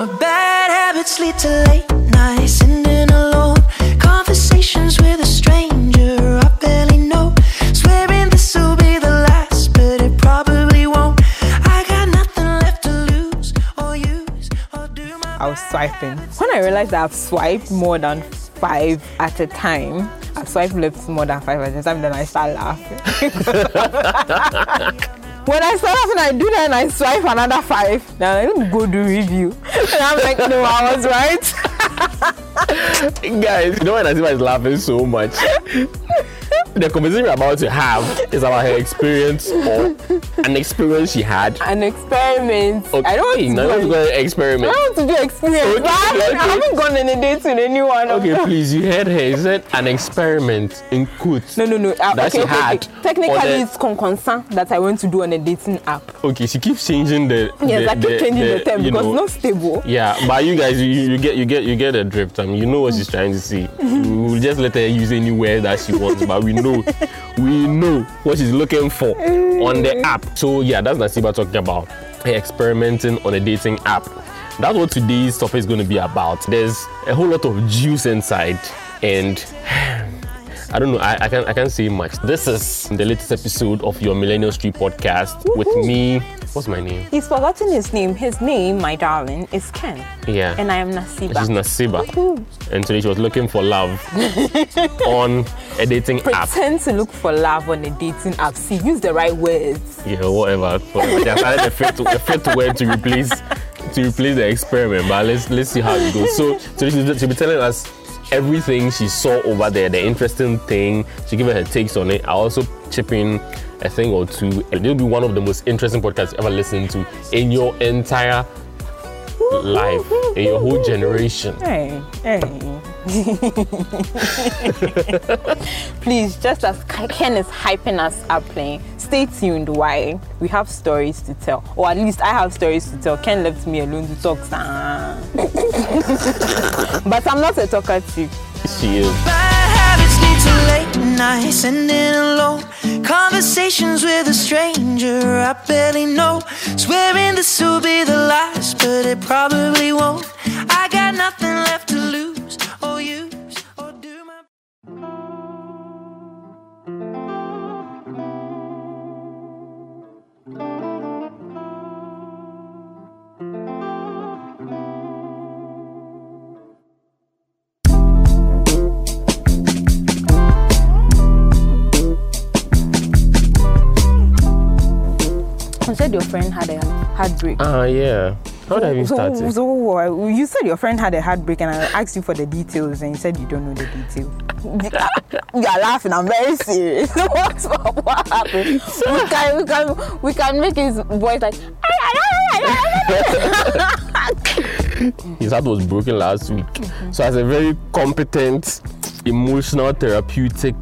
My bad habits lead to late nights, sitting alone. Conversations with a stranger I barely know. Swearing this will be the last, but it probably won't. I got nothing left to lose or use or do my I was swiping. When I realized that I've swiped more than five at a time, I've swiped left more than five at a time, then I start laughing. when I start laughing, I do that and I swipe another five. Now let me go do review. And I'm like, no, I was right. Guys, you know when Nasiba is laughing so much? The conversation we're about to have is about her experience or an experience she had. An experiment. I don't want to now do any- go I experiment. don't want to do experience. Okay, I, haven't, I haven't gone on a date with anyone. Okay, please, you heard her. You said an experiment in quotes. No, no, no. Uh, That okay, she okay, had okay. Technically, the- it's con consent that I went to do on a dating app. Okay, she keeps changing the. Yes, the, I keep changing the, term because know, it's not stable. Yeah, but you guys, you, you get you get you get the drift. I mean, you know what she's trying to say. we will just let her use any word that she wants, but we know, we know what she's looking for on the mm. app. So yeah, that's Nasiba talking about experimenting on a dating app. That's what today's topic is going to be about. There's a whole lot of juice inside, and I don't know. I, I can't I can't say much. This is the latest episode of your Millennial Street podcast with me. What's my name? He's forgotten his name. His name, my darling, is Ken. Yeah. And I am Nasiba. She's Nasiba. Woohoo. And today she was looking for love on a dating app. Pretend to look for love on a dating app. See, use the right words. Yeah, whatever. whatever. Has added a fifth, a fifth word to replace to replace the experiment. But let's let's see how it goes. So today she'll be telling us everything she saw over there, the interesting thing. She gave her takes on it. I also chip in a thing or two. And it'll be one of the most interesting podcasts you ever listened to in your entire life, in your whole generation. Hey, hey. Please, just as Ken is hyping us up playing, stay tuned. Why? We have stories to tell. Or at least I have stories to tell. Ken left me alone to talk. but I'm not a talkative. She is. Bad habits lead to late nights, sitting alone. Conversations with a stranger I barely know. Swearing this will be the last, but it probably won't. I got nothing left said your friend had a heartbreak. Ah, yeah. How did I even start so, it? so uh, you said your friend had a heartbreak, and I asked you for the details, and you said you don't know the details. you are laughing. I'm very serious. What's what happened? We can we can we can make his voice like. His heart was broken last week. So, as a very competent, emotional, therapeutic,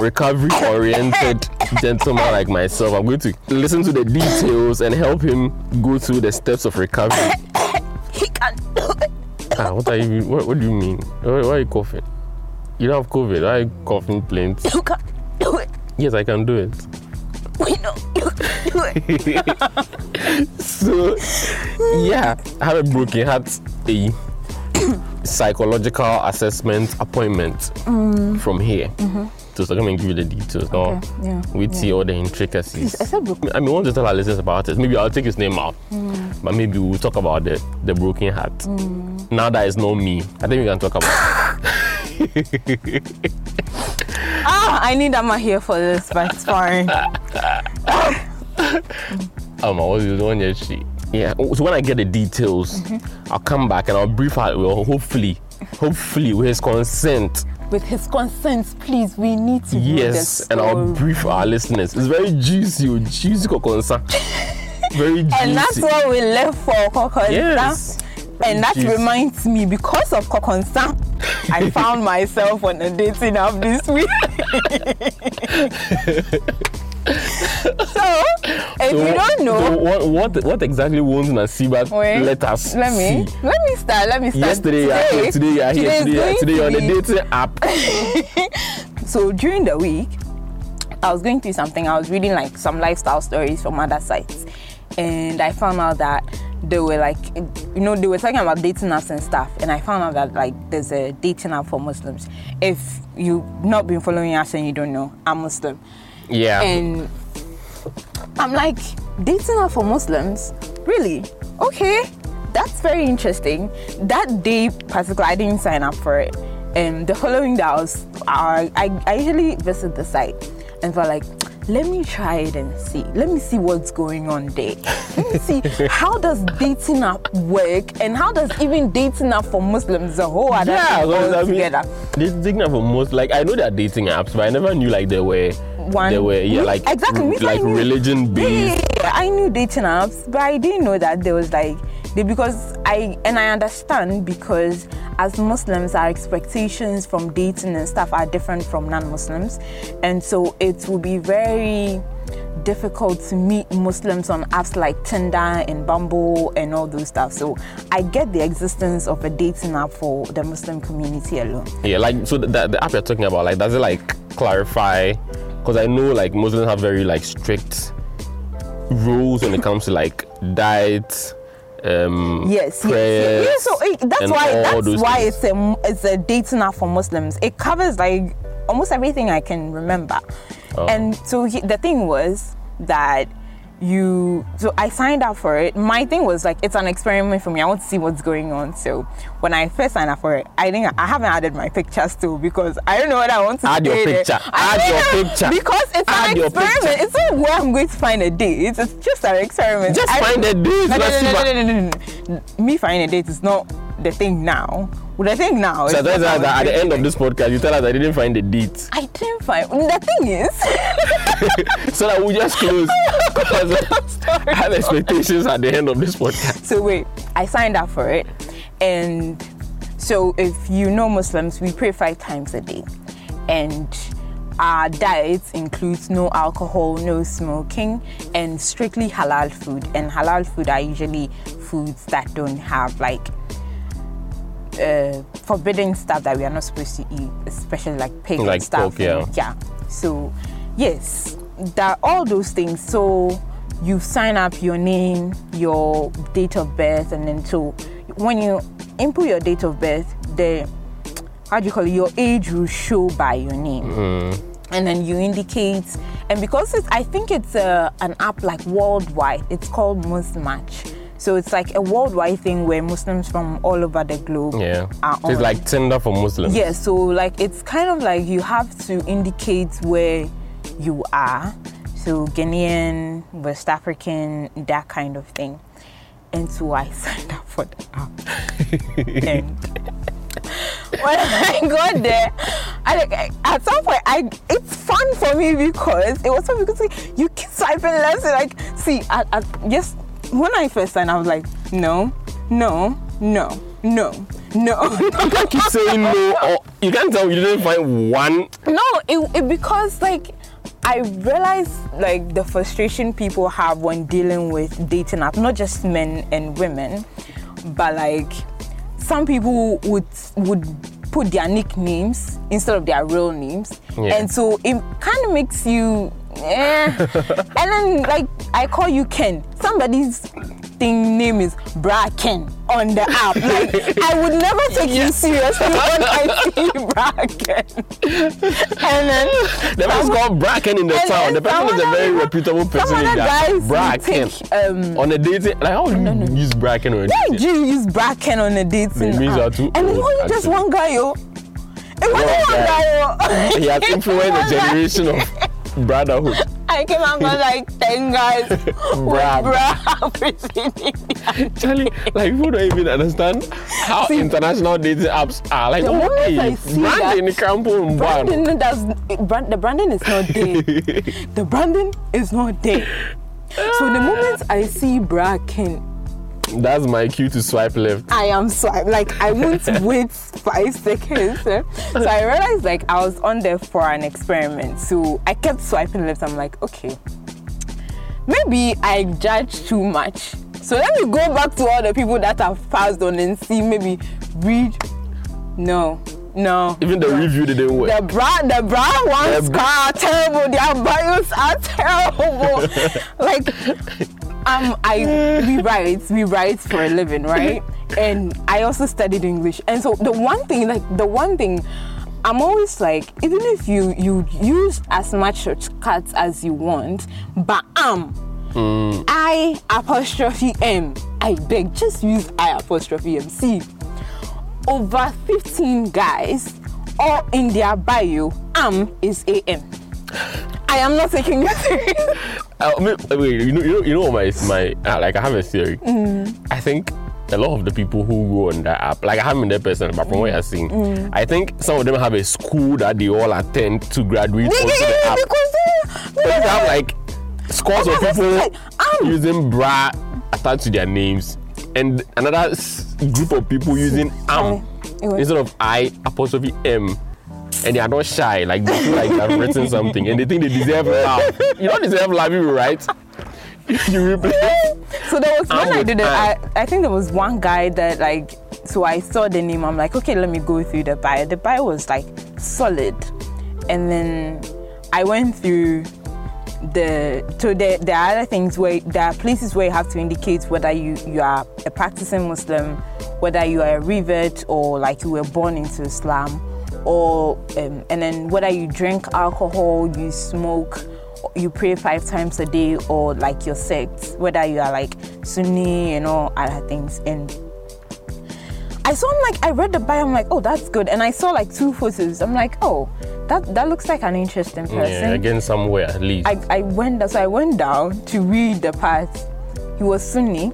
recovery oriented gentleman like myself, I'm going to listen to the details and help him go through the steps of recovery. he can do it. Ah, what are you? What, what do you mean? Why, why are you coughing? You don't have COVID. Why are you coughing plaints? You can do it. Yes, I can do it. We know you can do it. So, yeah, I have a broken heart, a psychological assessment appointment from here. So, so come and give you the details. Now, yeah, we see all the intricacies. I said broken. I mean, want to tell our listeners about it. Maybe I'll take his name out, hmm. but maybe we'll talk about the, the broken heart. Hmm. Now that it's not me, I think we can talk about it. Ah, I need Amma here for this, but it's fine. Was the one that she. Yeah. Oh, so when I get the details, mm-hmm. I'll come back and I'll brief her. Well, hopefully, hopefully with his consent. With his consent, please, we need to Yes, and I'll brief our listeners. It's very juicy, oh, juicy concern. Very juicy. And that's what we left for Kokonsa. Yes. And that Juicy. reminds me, because of Kokonsa, I found myself on a dating app this week. so, if So you don't know, so what, what what exactly won't Nasiba wait, let us let me see? let me start. Let me start. Yesterday, you are here. Today, you are here. today Today, you are- today, you're on the dating app. So during the week, I was going through something. I was reading like some lifestyle stories from other sites, and I found out that they were like, you know, they were talking about dating apps and stuff, and I found out that like there's a dating app for Muslims. If you've not been following us and you don't know, I'm Muslim, Yeah. and I'm like, dating app for Muslims? Really? Okay, that's very interesting. That day, particularly, I didn't sign up for it. And the following day, I was, I, I, I usually visit the site and felt like, let me try it and see. Let me see what's going on there. Let me see how does dating app work and how does even dating app for Muslims a whole other yeah, thing because I mean, altogether. this dating app for most like I know there are dating apps, but I never knew like there were One- there were yeah like exactly, like religion based. yeah, yeah, I knew dating apps, but I didn't know that there was like they because I and I understand because as Muslims our expectations from dating and stuff are different from non-Muslims, and so it will be very difficult to meet Muslims on apps like Tinder and Bumble and all those stuff. So I get the existence of a dating app for the Muslim community alone. Yeah, like so the, the app you're talking about, like does it like clarify? Because I know like Muslims have very like strict rules when it comes to like diet, um, Yes, yes, prayers, yes. Yeah, so eh, that's why that's why things. it's a it's a dating app for Muslims. It covers like almost everything I can remember. Oh. And so he, the thing was that you so I signed up for it. My thing was like it's an experiment for me. I want to see what's going on. So when I first signed up for it, I think I haven't added my picture still because I don't know what I want to Add your there. picture. I Add your picture. because it's Add an experiment. It's not where I'm going to find a date. It's, just an experiment. Just I- find a date, No, no, no, no, no, no, no, no. Me finding a date is not the thing now. Well, the think now. So that's that at the end of this podcast, you tell us I didn't find the date, I didn't find. The thing is, so that we just close I have expectations at the end of this podcast. so wait, I signed up for it, and so if you know Muslims, we pray five times a day, and our diet includes no alcohol, no smoking, and strictly halal food. And halal food are usually foods that don't have like uh, forbidden stuff that we are not supposed to eat, especially like pig Like and stuff. pork, yeah. yeah. So, yes, that all those things. So you sign up your name, your date of birth, and then so when you input your date of birth, the how do you call it? Your age will show by your name and then you indicate and because it's i think it's a, an app like worldwide it's called Muzmatch so it's like a worldwide thing where muslims from all over the globe Yeah, are so it's like Tinder for Muslims. yeah so like it's kind of like you have to indicate where you are. So ghanaian west african that kind of thing. And so i signed up for the app. And when I got there, I at some point I it's fun for me because it was fun because like, you keep swiping left and like see I, I just when I first signed I was like no no no no no You can't keep saying no, or you can't tell you didn't find one. no it, it because like I realized like the frustration people have when dealing with dating app not just men and women but like some people would would put their nicknames instead of their real names Yeah. and so it kind of makes you eh. and then like I call you Ken somebody's thing name is Bra Ken on the app like I would never take you seriously when I see Bra Ken and then The man's some- called Bracken in the town. The person is a very other- reputable person in that. guys Bracken. take, um, on a dating, like how do you use Bracken on a Why dating? did you use bracken on a dating means app? you're too And it old, wasn't just one guy, yo. It wasn't One guy. guy, yo. He has influenced a generation of brotherhood. I came out with like 10 guys bra their- Charlie, like people don't even understand how See, international dating apps are. Like, the moment hey, I see Brandon that- Campo and Brand. Brandon does brand, the branding is not there. the branding is not there. So the moment I see bracken, That's my cue to swipe left. I am swipe. Like I won't wait five seconds. eh. So I realized like I was on there for an experiment. So I kept swiping left. I'm like, okay, maybe I judge too much. So let me go back to all the people that have passed on and see maybe read. No, no. Even the review didn't work. The bra, the bra ones The bra- are terrible. Their bios are terrible. like, um, I we write, we write for a living, right? And I also studied English, and so the one thing, like the one thing, I'm always like, even if you you use as much shortcuts as you want, but um, I apostrophe M, I beg, just use I apostrophe M. See, over 15 guys, all in their bio, am is AM. I am not taking you serious. Uh, wait, wait, you know, you know, you know what my my uh, like I have a theory. Mm. I think a lot of the people who go on that app, like I haven't been there person, but from what I've seen, Mm. I think some of them have a school that they all attend to graduate onto the app. because But they, have like scores of people like, um, using bra attached to their names, and another group of people using am Uh, instead of I apostrophe M. And they are not shy, like they feel like they've written something, and they think they deserve love. You don't deserve love, you right? you replace. so there was when I'm I did it, I, I think there was one guy that like so I saw the name, I'm like, okay, let me go through the bio. The bio was like solid. And then I went through the so there, there are other things where there are places where you have to indicate whether you, you are a practicing Muslim, whether you are a revert or like you were born into Islam, or um, and then whether you drink alcohol, you smoke, you pray five times a day, or like your sect, whether you are like Sunni and all other things. And I saw him like I read the bio, I'm like, oh, that's good. And I saw like two photos. I'm like, oh, that that looks like an interesting person. Yeah, again somewhere at least. I, I went so I went down to read the part. He was Sunni,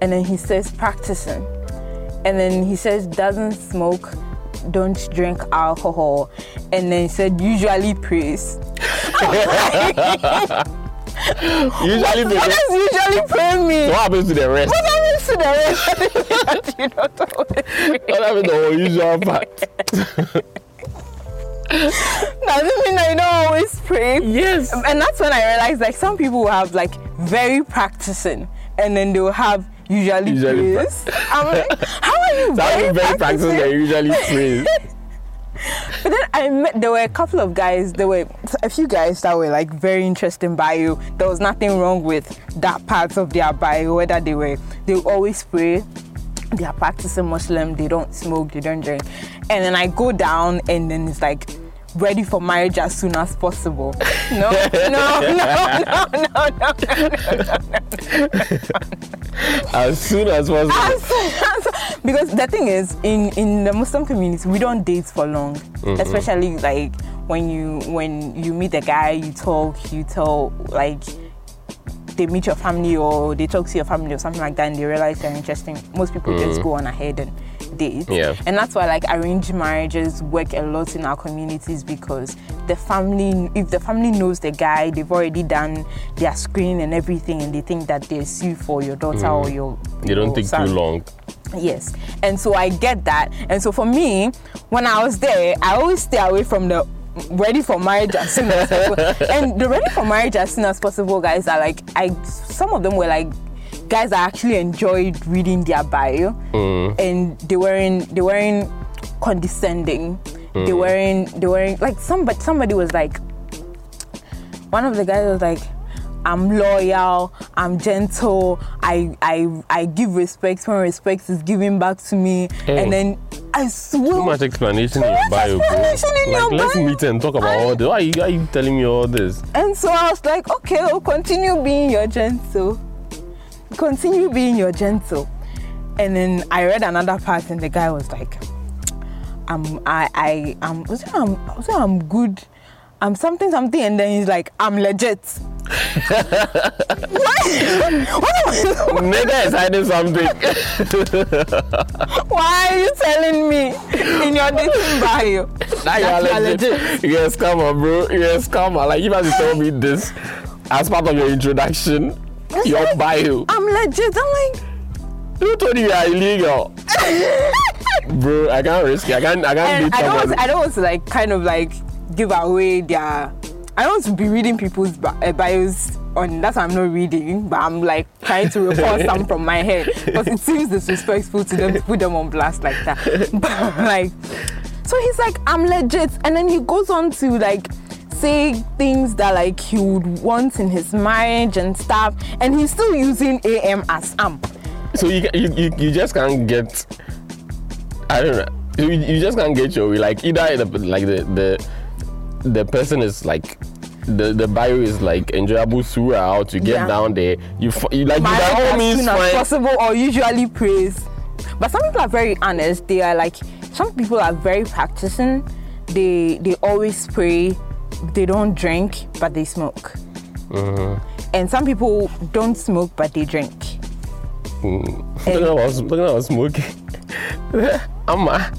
and then he says practicing, and then he says doesn't smoke, don't drink alcohol, and then said usually prays. Usually, What they- does usually pray mean? what happens to the rest? What happens to the rest? you don't always pray. What happens to the usual part? Doesn't mean that you don't always pray. Yes. and that's when I realized like some people have like very practicing and then they will have usually, Usually praise. I'm like, how are you That very, very practicing. They usually pray. But then I met there were a couple of guys, there were a few guys that were like very interesting bio. There was nothing wrong with that part of their bio, whether they were they always pray. They are practicing Muslim, they don't smoke, they don't drink. And then I go down and then it's like ready for marriage as soon as possible. No, no, No, no, no, no, no, no. As soon as possible. As soon as- because the thing is in in the muslim community we don't date for long. Mm-hmm. Especially like when you when you meet a guy you talk you tell like they meet your family or they talk to your family or something like that and they realize they're interesting most people just mm. go on ahead and Yeah. and that's why like arranged marriages work a lot in our communities because the family if the family knows the guy they've already done their screening and everything and they think that they sue for your daughter or mm. your They don't take son. too long. Yes. And so I get that. And so for me, when I was there, I always stay away from the ready for marriage as soon as possible. and the ready for marriage as soon as possible guys are like I some of them were like guys I actually enjoyed reading their bio mm. and they weren't they weren't condescending. They mm. weren't they weren't like somebody somebody was like one of the guys was like i'm loyal i'm gentle i i i give respect when respect is given back to me Hey. and then i swear Too much explanation in Too your much bio, bro. explanation in like, your let's bio. meet and talk about all this. Why are you, why are you telling me all this? and so i was like okay i'll continue being your gentle continue being your gentle and then i read another part and the guy was like i'm i i am was it i'm was it i'm good i'm something something and then he's like i'm legit what? what Nigga is hiding something. Why are you telling me in your dating bio that you are legit. legit? You're a scammer, bro. Yes, come on. Like, you have to tell me this as part of your introduction, your bio. I'm legit. I'm like, Who told you you are illegal? bro, I can't risk it. I can't, I can't and date I don't, want to, I don't want to like kind of like give away their. I don't want to be reading people's uh, bios on. That's why I'm not reading, but I'm like trying to report some from my head because it seems disrespectful to them to put them on blast like that. But like, so he's like, I'm legit, and then he goes on to like say things that like he would want in his marriage and stuff, and he's still using AM as amp. So you, you, you, you just can't get. I don't know. You, you just can't get your way. Like either the, like the the the person is like. The, the bio is like enjoyable throughout. You get Yeah. down there. You, f- you like you marriage by all means soon as find possible or usually praise. But some people are very honest. They are like some people are very practicing. They they always pray. They don't drink, but they smoke. Mm-hmm. And some people don't smoke, but they drink. Talking about, talking about smoking. I'm a,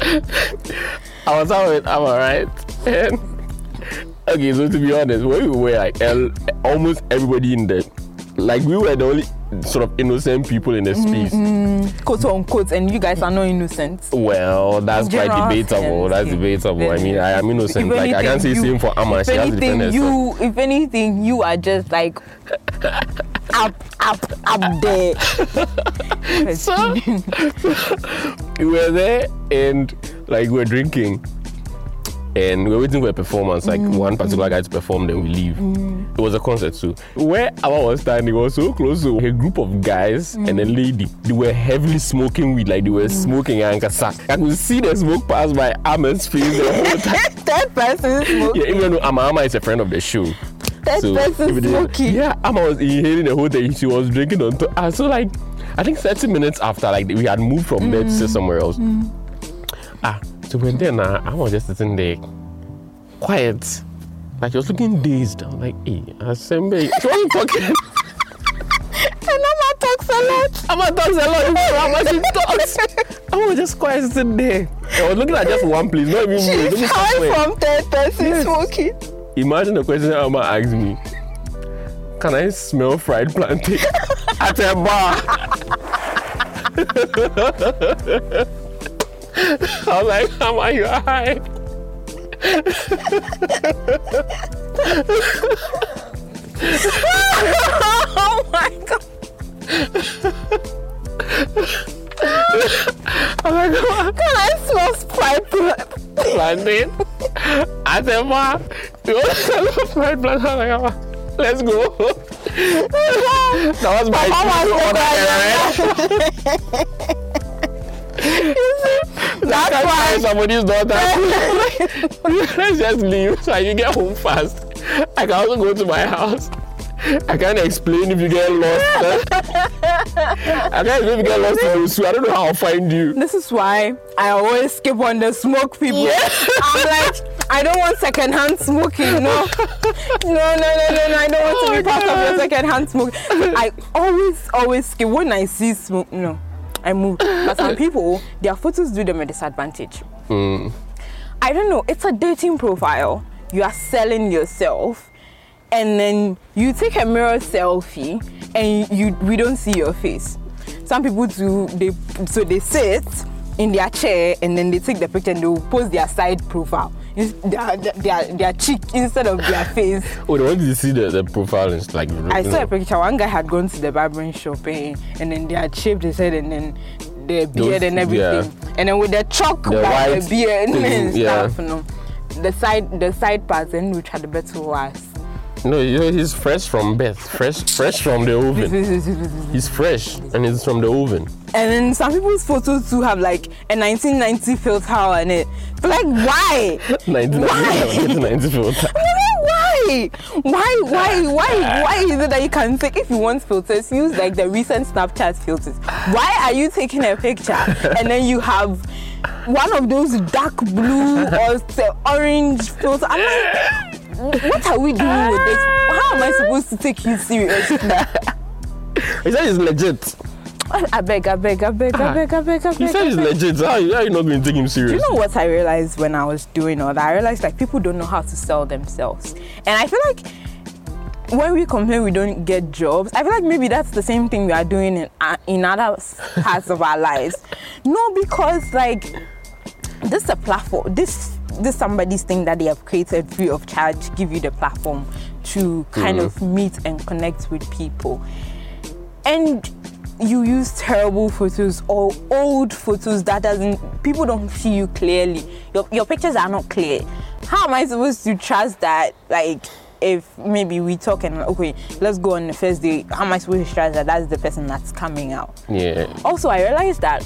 I was out with Amma, right? And okay, so to be honest, we were like almost everybody in there. like we were the only sort of innocent people in the Mm-hmm. space. Quote unquote, and you guys are not innocent. Well, that's quite debatable. That's yeah. debatable. I mean, I am innocent. If Like I can't say you- same for Amma. She has anything, herself. you if anything, you are just like up, up, up there. So we were there and like we were drinking and we were waiting for a performance, like mm. one particular guy to perform, then we leave. It was a concert too. Where I was standing was so close to a group of guys and a mm. lady. They were heavily smoking weed, like they were mm. smoking ankle sack. and I could see the smoke pass by Ahmed's face the whole time. Third person smoking. Yeah, even though Amma Amma is a friend of the show. Third person if smoking. Yeah, Amma was inhaling the whole thing. She was drinking on top. Uh, so like, I think 30 minutes after, like we had moved from there to somewhere else. Ah, so when then uh, I was just sitting there, quiet. Like she was looking dazed. I was like, hey, Asembe. She wasn't talking. And Mama talks a lot. Amma talks a lot. You know how much she talks. I was just quiet sitting there. I was looking at just one place, not even me. She's looking high somewhere. from third person Yes. smoking. Imagine the question Amma asked me. Can I smell fried plantain at a bar? I was like, Amma, you high? oh my god. I was like, "Amma, Can I smell fried blood? plantain at a bar? You want to smell fried plantain? I was like, let's go. that was my Papa was cue to order a ride. That's Can't why somebody's daughter. Let's just leave so you get home fast. I can also go to my house. I can't explain if you get lost. I can't explain if you get lost in Osu. I don't know how I'll find you. this is why I always skip on the smoke people. I'm like, I don't want secondhand smoking. No, no, no, no, no, no. I don't want to Oh be my part of God. your secondhand smoke. I always, always skip when I see smoke. No, I move. But some people, their photos do them a disadvantage. Hmm. I don't know. It's a dating profile. You are selling yourself, and then you take a mirror selfie, and you we don't see your face. Some people do. They so they sit in their chair, and then they take the picture and they will post their side profile, their their, their cheek instead of their face. Oh, they want you see the, the profile and like. I saw know. a picture. One guy had gone to the barbering shop, eh, and then they had shaved his head, and then the beard and everything, yeah. and then with the chalk The by white the beard thing, and yeah. stuff, you know. The side, the side parts, and which had the better was. No, he's fresh from birth. Fresh, fresh from the oven. He's fresh and it's from the oven. And then some people's photos too have like a 1990 filter on it. But like, why? 1990 filter. why? Why? Why? Why? Why is it that you can take if you want filters, use like the recent Snapchat filters? Why are you taking a picture and then you have one of those dark blue or orange filters? I'm like, what are we doing with this? How am I supposed to take you seriously? He said he's legit. I beg, I beg, I beg, I beg, I beg, I beg. He said he's legit. How, how are you not going to take him Do you know what I realized when I was doing all that? I realized like people don't know how to sell themselves. And I feel like when we complain we don't get jobs, I feel like maybe that's the same thing we are doing in, uh, in other parts of our lives. No, because like this is a platform. This this somebody's thing that they have created free of charge to give you the platform to kind of mm-hmm. meet and connect with people. And you use terrible photos or old photos that doesn't people don't see you clearly your, your pictures are not clear how am i supposed to trust that like if maybe we talk and okay let's go on the first day how am i supposed to trust that that's the person that's coming out Yeah. also i realized that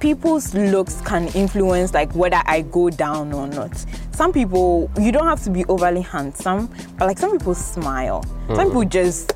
people's looks can influence like whether i go down or not. Some people you don't have to be overly handsome but like some people smile. Some people hmm. just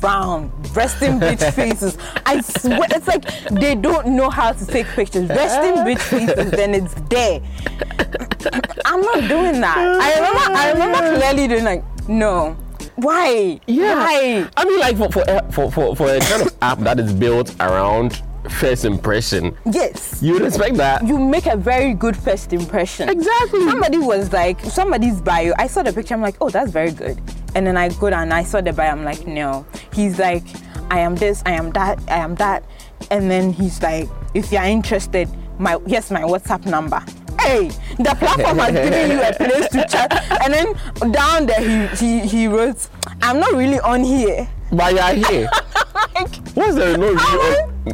frown resting bitch faces. I swear it's like they don't know how to take pictures. Resting bitch faces then it's there. I'm not doing that. I remember i remember clearly doing like no. Why? Why? I mean, like for for for for, for a kind of app that is built around first impression, yes you would expect that. you make a very good first impression. Exactly. Somebody was like, somebody's bio. I saw the picture. I'm like, oh, that's very good. And then I go down and I saw the bio. I'm like, no. He's like, I am this, I am that, I am that. And then he's like, if you're interested, my here's my WhatsApp number. Hey, the platform has given you a place to chat. And then down there he he, he wrote, I'm not really on here. But you're here. Like, What's the no?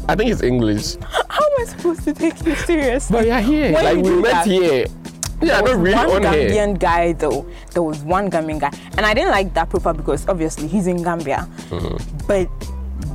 I think it's English. how am I supposed to take you serious? But you're here. When like you we met that- here. Yeah, There not was really one on here. Gambian guy though. There was one Gambian guy, and I didn't like that profile because obviously he's in Gambia, Mm-hmm. but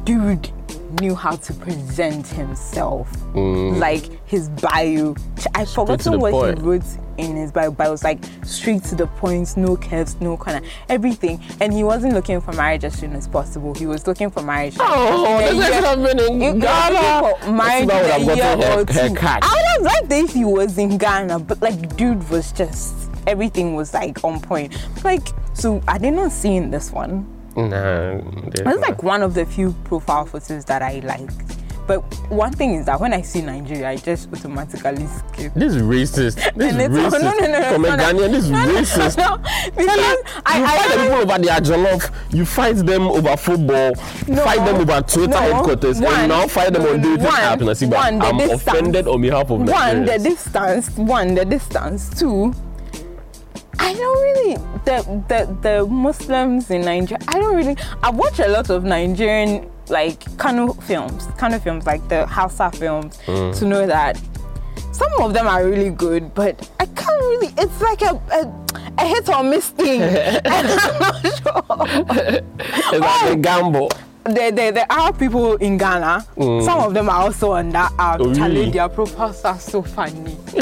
dude knew how to present himself. Like his bio, I've Mm. forgotten what point. he wrote in his bio, but it was like straight to the point, no curves, no kind of everything. And he wasn't looking for marriage as soon as possible. He was looking for marriage. Oh, this year- is happening in got Ghana. marriage That's in why a I would have year or two. cat. I would have liked if he was in Ghana, but like dude was just everything was like on point. Like so, I did not see in this one. Nah, It's like one of the few profile photos that I liked. But one thing is that when I see Nigeria, I just automatically skip. This is racist. This And is it's- racist. no, no, no, no, From no, a no. Ghanaian, this is No, no, racist. No, because you I, I fight the don't- people over their jollof. You fight them over football. No, fight them over Twitter no, headquarters, one, and now fight them on mm, dating one, apps. And I see, but one, I'm distance. offended on behalf of one the distance one the distance two i don't really the the the muslims in nigeria i don't really i watch a lot of nigerian like kano films kano films like the hausa films mm. to know that some of them are really good but i can't really it's like a a, a hit or miss thing and i'm not sure It's like a oh. gamble. there, there, there are people in Ghana. Mm. Some of them are also on that app. Oh, really? their profiles are so funny.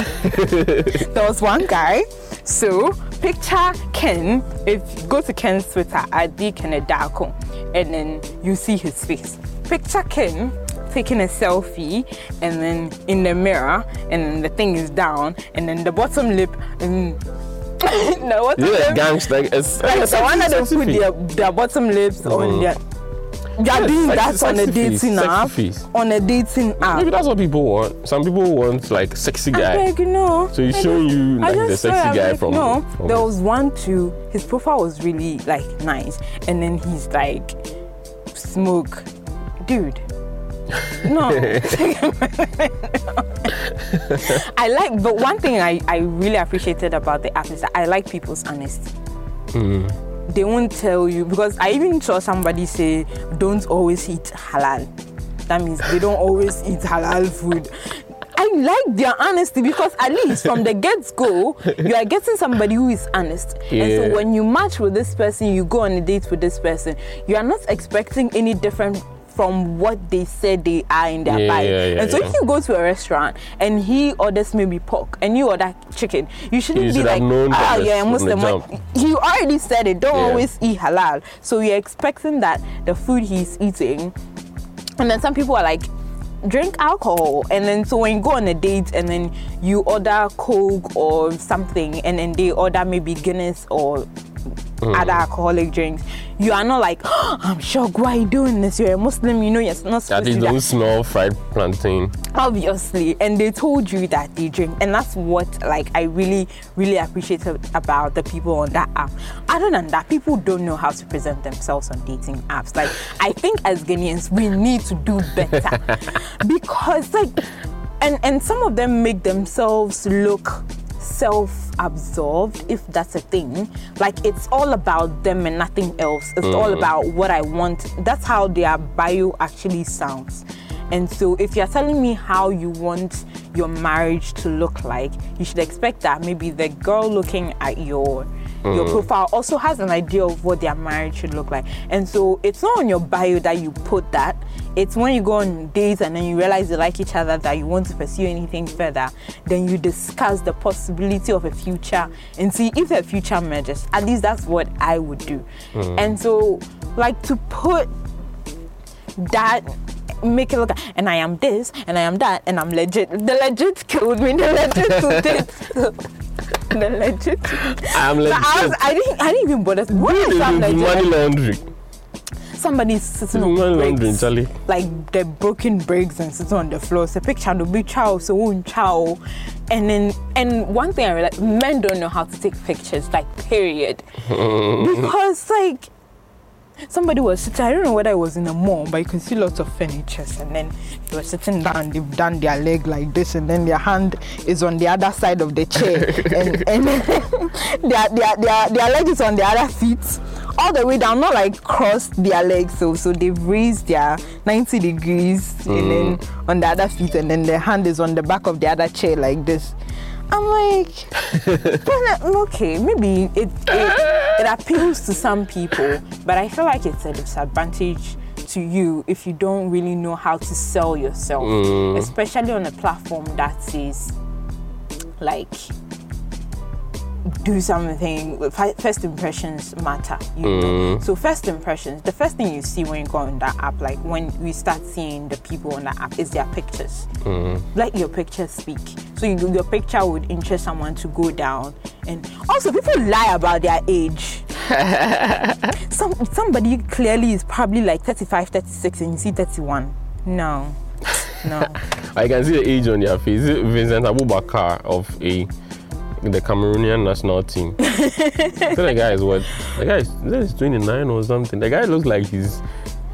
there was one guy. So picture Ken. If you go to Ken's Twitter at Kenedako, and then you see his face. Picture Ken taking a selfie, and then in the mirror, and then the thing is down, and then the bottom lip, and the You're a lip gangster. It's like it's the one that they put their, their bottom lips on Mm. their. You are Yes, doing that on a dating app. face. On a dating app. Maybe that's what people want. Some people want like sexy guy. no. So he's showing you like the sexy guy like, from- No, from there was one too. His profile was really like nice, and then he's like, smoke, dude. No. I like, but one thing I, I really appreciated about the app is that I like people's honesty. Hmm. They won't tell you because I even saw somebody say, don't always eat halal. That means they don't always eat halal food. I like their honesty because at least from the get go, you are getting somebody who is honest. And so when you match with this person, you go on a date with this person, you are not expecting any different from what they said they are in their Yeah, yeah, yeah, and so if you go to a restaurant and he orders maybe pork and you order chicken, you shouldn't You be should have like, ah, that yeah, Muslim. jump. He already said it. Don't always eat halal. So you're expecting that the food he's eating, and then some people are like, drink alcohol. And then so when you go on a date and then you order Coke or something, and then they order maybe Guinness or other alcoholic drinks, you are not like, "Oh, I'm shocked. Why are you doing this? You're a Muslim. You know you're not supposed At to do that don't smell fried plantain. obviously and they told you that they drink and that's what like i really really appreciated about the people on that app other than that people don't know how to present themselves on dating apps like i think as ghanaians we need to do better because like and and some of them make themselves look self-absorbed if that's a thing. Like it's all about them and nothing else. It's all mm. about what i want. That's how their bio actually sounds. And so if you're telling me how you want your marriage to look like you should expect that maybe the girl looking at your your mm. profile also has an idea of what their marriage should look like. And so it's not on your bio that you put that. It's when you go on dates and then you realize you like each other that you want to pursue anything further, then you discuss the possibility of a future and see if a future merges. At least that's what I would do. Mm. And so like to put that make it look like, and I am this and I am that and I'm legit. The legit killed me. The legit the legit. I'm legit. I, was, I didn't. I didn't even bother. What is Money legit? laundry. Somebody's sitting on laundering, bricks, Charlie. like the broken bricks and sitting on the floor. It's a picture of the big child, so oh, one child. And then, and one thing I realized, men don't know how to take pictures, like period, because like somebody was sitting, I don't know whether it was in a mall, but you can see lots of furnitures. And then they were sitting down, they've done their leg like this, and then their hand is on the other side of the chair. and and their, their, their, their leg is on the other feet, all the way down, not like crossed their legs. So, so they've raised their 90 degrees and then mm. on the other feet, and then their hand is on the back of the other chair like this. I'm like, well, uh, okay, maybe it, it it appeals to some people, but I feel like it's a disadvantage to you if you don't really know how to sell yourself, mm. especially on a platform that is like do something first impressions matter you know? Mm. So first impressions the first thing you see when you go on that app like when we start seeing the people on that app is their pictures. Mm. Let your pictures speak so you, your picture would interest someone to go down and also people lie about their age some somebody clearly is probably like 35 36 and you see 31 no no I can see the age on their face. Vincent Aboubakar of a the Cameroonian national team. so the guy is what? The guy is, is 29 or something. The guy looks like he's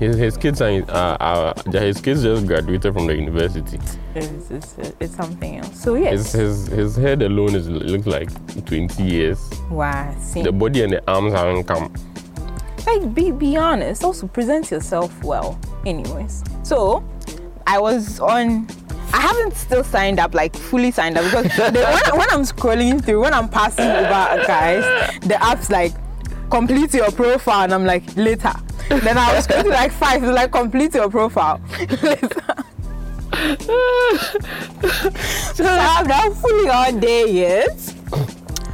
his, his kids are, uh, are his kids just graduated from the university. it's, it's, it's something else so yes His his his head alone is looks like 20 years. wow see. The body and the arms haven't come. like be be honest also present yourself well anyways so i was on i haven't still signed up like fully signed up because the, when, when i'm scrolling through when i'm passing over guys the app's like complete your profile and i'm like later then i was going to like five to like complete your profile. So i'm not fully on there yet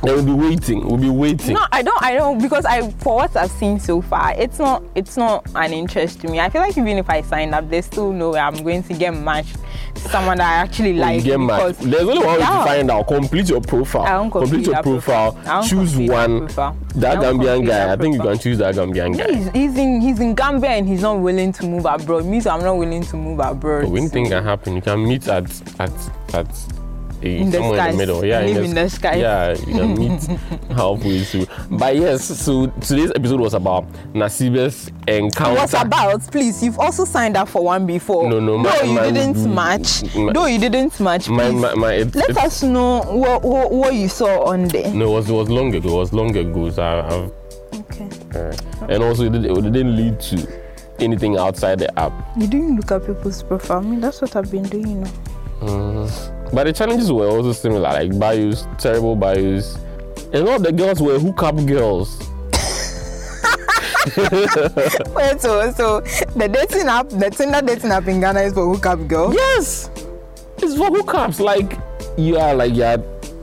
They will be waiting. We'll be waiting. No, I don't. I don't because I for what I've seen so far, it's not. It's not an interest to me. I feel like even if I sign up, there's still no way I'm going to get matched to someone that I actually like. get because There's only one way Yeah. to find out. Complete your profile. I won't complete your profile. profile. I won't Choose complete one. profile. That Gambian guy. I think you can choose that Gambian guy. He's, he's in he's in Gambia and he's not willing to move abroad. Me, so I'm not willing to move abroad. But anything can happen. You can meet at at at In the somewhere in the middle. Yeah, Live in the skies. Yeah, you can meet halfway through. But yes, so today's episode was about Nasiba's encounter. What's about? Please, you've also signed up for one before. No, no, no, my- you my- didn't match. my- no, you didn't match. My, my, my, it, Let it- us know what, what what you saw on there. No, it was, it was long ago. It was long ago. So I, I've, Okay. uh, and also it, it didn't lead to anything outside the app. You didn't look at people's profile. I mean, that's what I've been doing, you know. Mhm. But the challenges were also similar, like bios, terrible bios. And all the girls were hookup girls. Wait, so so the dating app, the Tinder dating app in Ghana is for hookup girl. Yes, it's for hookups. Like you are like you're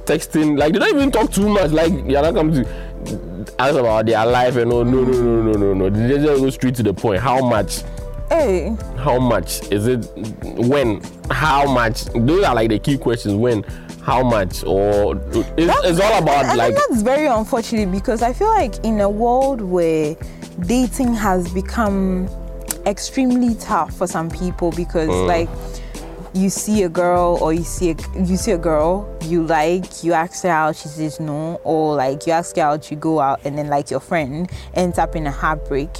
texting, like they don't even talk too much. Like you're not coming to ask about their life and all. No, no, no, no, no, no. They just go straight to the point. How much? Hey, How much is it? When? How much? Those are like the key questions. When? How much? Or it's, it's all about and like that's very unfortunate because I feel like in a world where dating has become extremely tough for some people because mm. like you see a girl or you see a, you see a girl you like you ask her out she says no or like you ask her out you go out and then like your friend ends up in a heartbreak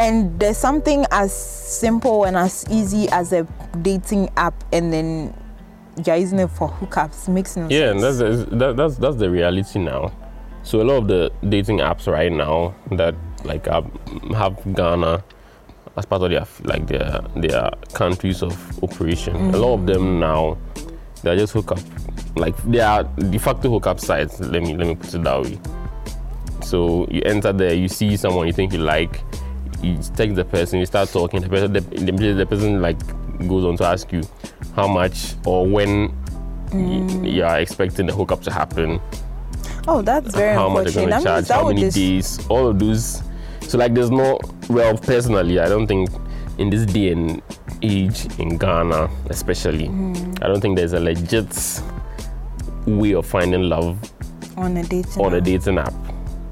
and there's something as simple and as easy as a dating app and then you're using it for hookups makes no Yeah, and sense. that's that, that's that's the reality now. So a lot of the dating apps right now that like have, have Ghana as part of their like their their countries of operation. A lot of them now they're just hookup, like they are de facto hookup sites. Let me let me put it that way. So you enter there, you see someone you think you like, you text the person, you start talking. The person, the, the, the person like goes on to ask you how much or when y- you are expecting the hookup to happen, oh, that's very how much they're going to That charge, how many days, all of those. So like, there's no well, personally, I don't think in this day and age in Ghana, especially, Mm. I don't think there's a legit way of finding love on a dating on a dating app.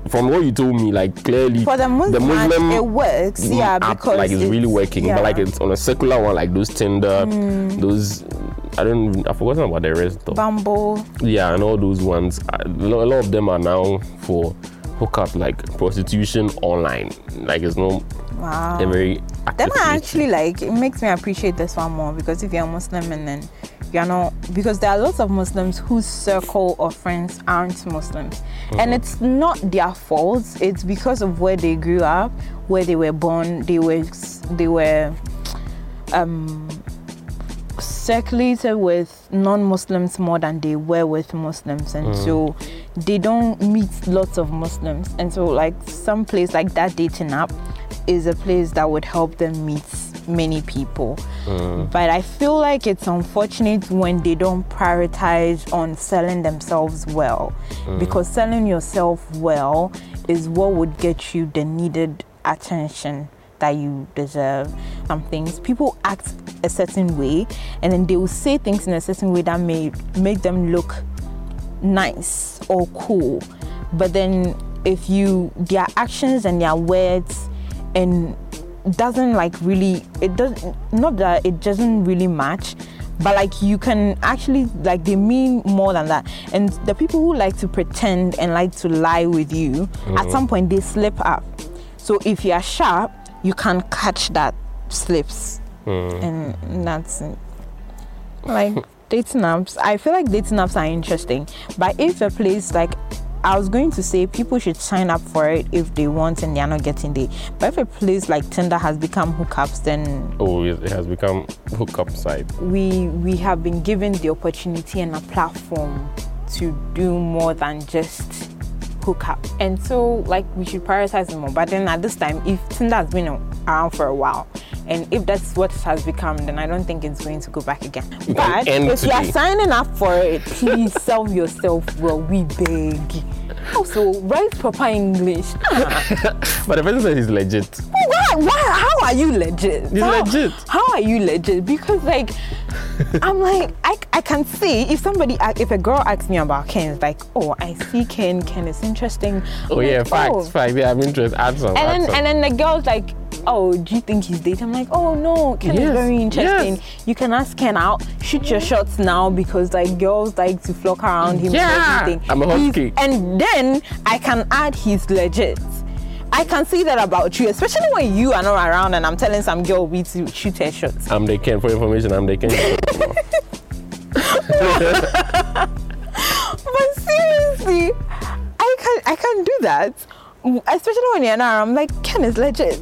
From what you told me, like clearly, For the Muslim, app, it works, yeah, app, because like it's, really working. yeah. But like it's on a secular one, like those Tinder, Mm. those I don't, I've forgotten about the rest though. Bumble. Yeah, and all those ones. I- A lot of them are now for hookup, like prostitution online. Like it's not Wow. a very Then active I actually like it makes me appreciate this one more because if you're a Muslim and then you're not because there are lots of Muslims whose circle of friends aren't Muslims. And it's not their fault. It's because of where they grew up, where they were born, they were they were um circulated with non-Muslims more than they were with Muslims, and so they don't meet lots of Muslims. And so, like some place like that dating app is a place that would help them meet many people. Mm. But I feel like it's unfortunate when they don't prioritize on selling themselves well, mm. because selling yourself well is what would get you the needed attention that you deserve. Some things people act a certain way, and then they will say things in a certain way that may make them look nice or cool. But then if you their actions and their words and doesn't like really it does not that it doesn't really match but like you can actually like they mean more than that. And the people who like to pretend and like to lie with you at oh. some point they slip up. So if you are sharp you can catch that slips. Hmm. And that's it. Like dating apps i feel like dating apps are interesting. But if a place like i was going to say people should sign up for it if they want and they're not getting there but if a place like tinder has become hookups then Oh, it it has become hookup site. we we have been given the opportunity and a platform to do more than just hook up. And so like we should prioritize it more. But then at this time if tinder has been around for a while and if that's what it has become then i don't think it's going to go back again. But if you are signing up for it please sell yourself well we beg. Also write proper english. But the person said he's legit. Why, why how are you legit He's how, legit. how are you legit because like i'm like I, I can see if somebody if a girl asks me about ken it's like oh i see ken ken is interesting Oh I'm yeah, like, facts, "Oh." facts. Yeah, I'm interested. Add some. and add then some. and then the girl's like oh do you think he's dating i'm like oh no ken Yes, is very interesting yes. you can ask ken out shoot your shots now because like girls like to flock around him Yeah, I'm a husky. He's- and then i can add he's legit I can see that about you, especially when you are not around and I'm telling some girl we to shoot her shots. I'm the Ken for information. I'm the Ken. But seriously, I can I can do that. Especially when you're not around. I'm like, Ken is legit.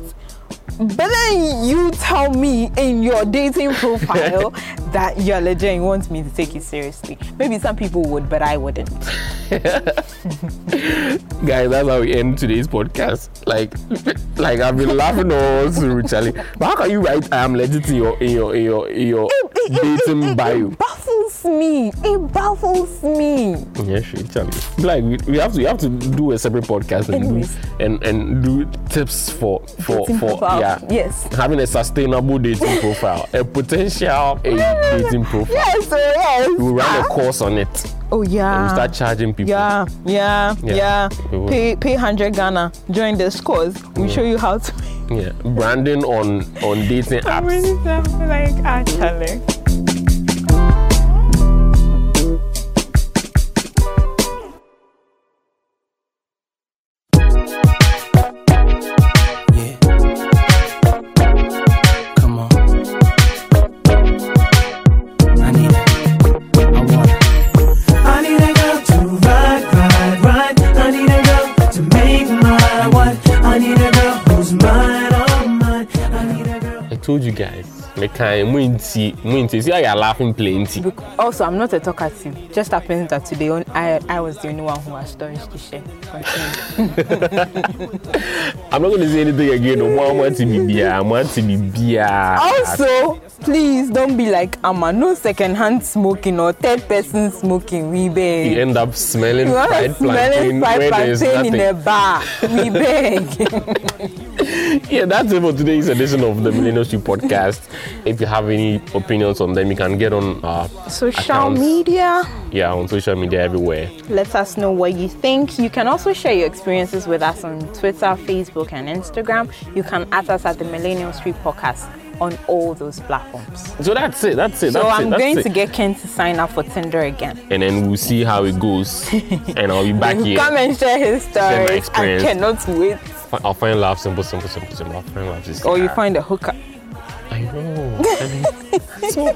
But then you tell me in your dating profile that you're legit and you want me to take you seriously. Maybe some people would, but I wouldn't. Guys, that's how we end today's podcast. Like, like I've been laughing all through, Charlie. But how can you write "I am legit" in your in your in your, in your dating bio? It baffles me. It baffles me. Yeah, sure, Charlie. Like we, we have to we have to do a separate podcast and Anyways. do and and do tips for for Dating for profile. Yeah Yes. having a sustainable dating profile, a potential a dating profile. Yes, so yes. We'll run a ah. course on it. Oh yeah. We'll start charging people. Yeah, yeah, Yeah, yeah. Pay pay hundred Ghana. Join this course. We mm. show you how to. Yeah. Branding on on dating apps. I really like actually. Guys. Me kind Mwinti, Mwinti. See how you're laughing plenty. Also, I'm not a talkative. Just happens that today on, I, I was the only one who has stories to share. I'm not gonna say anything again. More want to be beer. want to be beer. also, please don't be like Amma. No second-hand smoking or third person smoking. We beg. you beg. end up smelling You want fried to smelling plantain fried plantain in a bar. We beg. Yeah, that's it for today's edition of the Millennial Street Podcast. If you have any opinions on them, you can get on uh, Social accounts. media. Yeah, on social media everywhere. Let us know what you think. You can also share your experiences with us on Twitter, Facebook, and Instagram. You can add us at the Millennial Street Podcast on all those platforms. So that's it. That's it. So that's I'm it, that's going it. to get Ken to sign up for Tinder again. and then we'll see how it goes. and I'll be back here. Come and share his story. I cannot wait. I'll find love, simple, simple, simple, simple. I'll find love. Just Or you find a hooker. I know. I mean, so,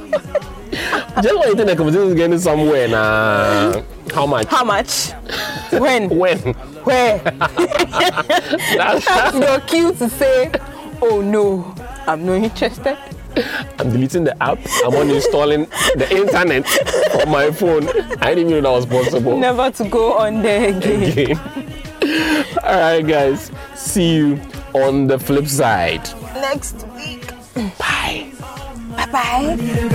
just when you think the conversation is getting somewhere now. How much? How much? when? When? Where? That's, That's your cue to say, oh no, I'm not interested. I'm deleting the app. I'm uninstalling the internet on my phone. I didn't even know that was possible. Never to go on there again. again. All right, guys. See you on the flip side. Next week. Bye. Bye bye.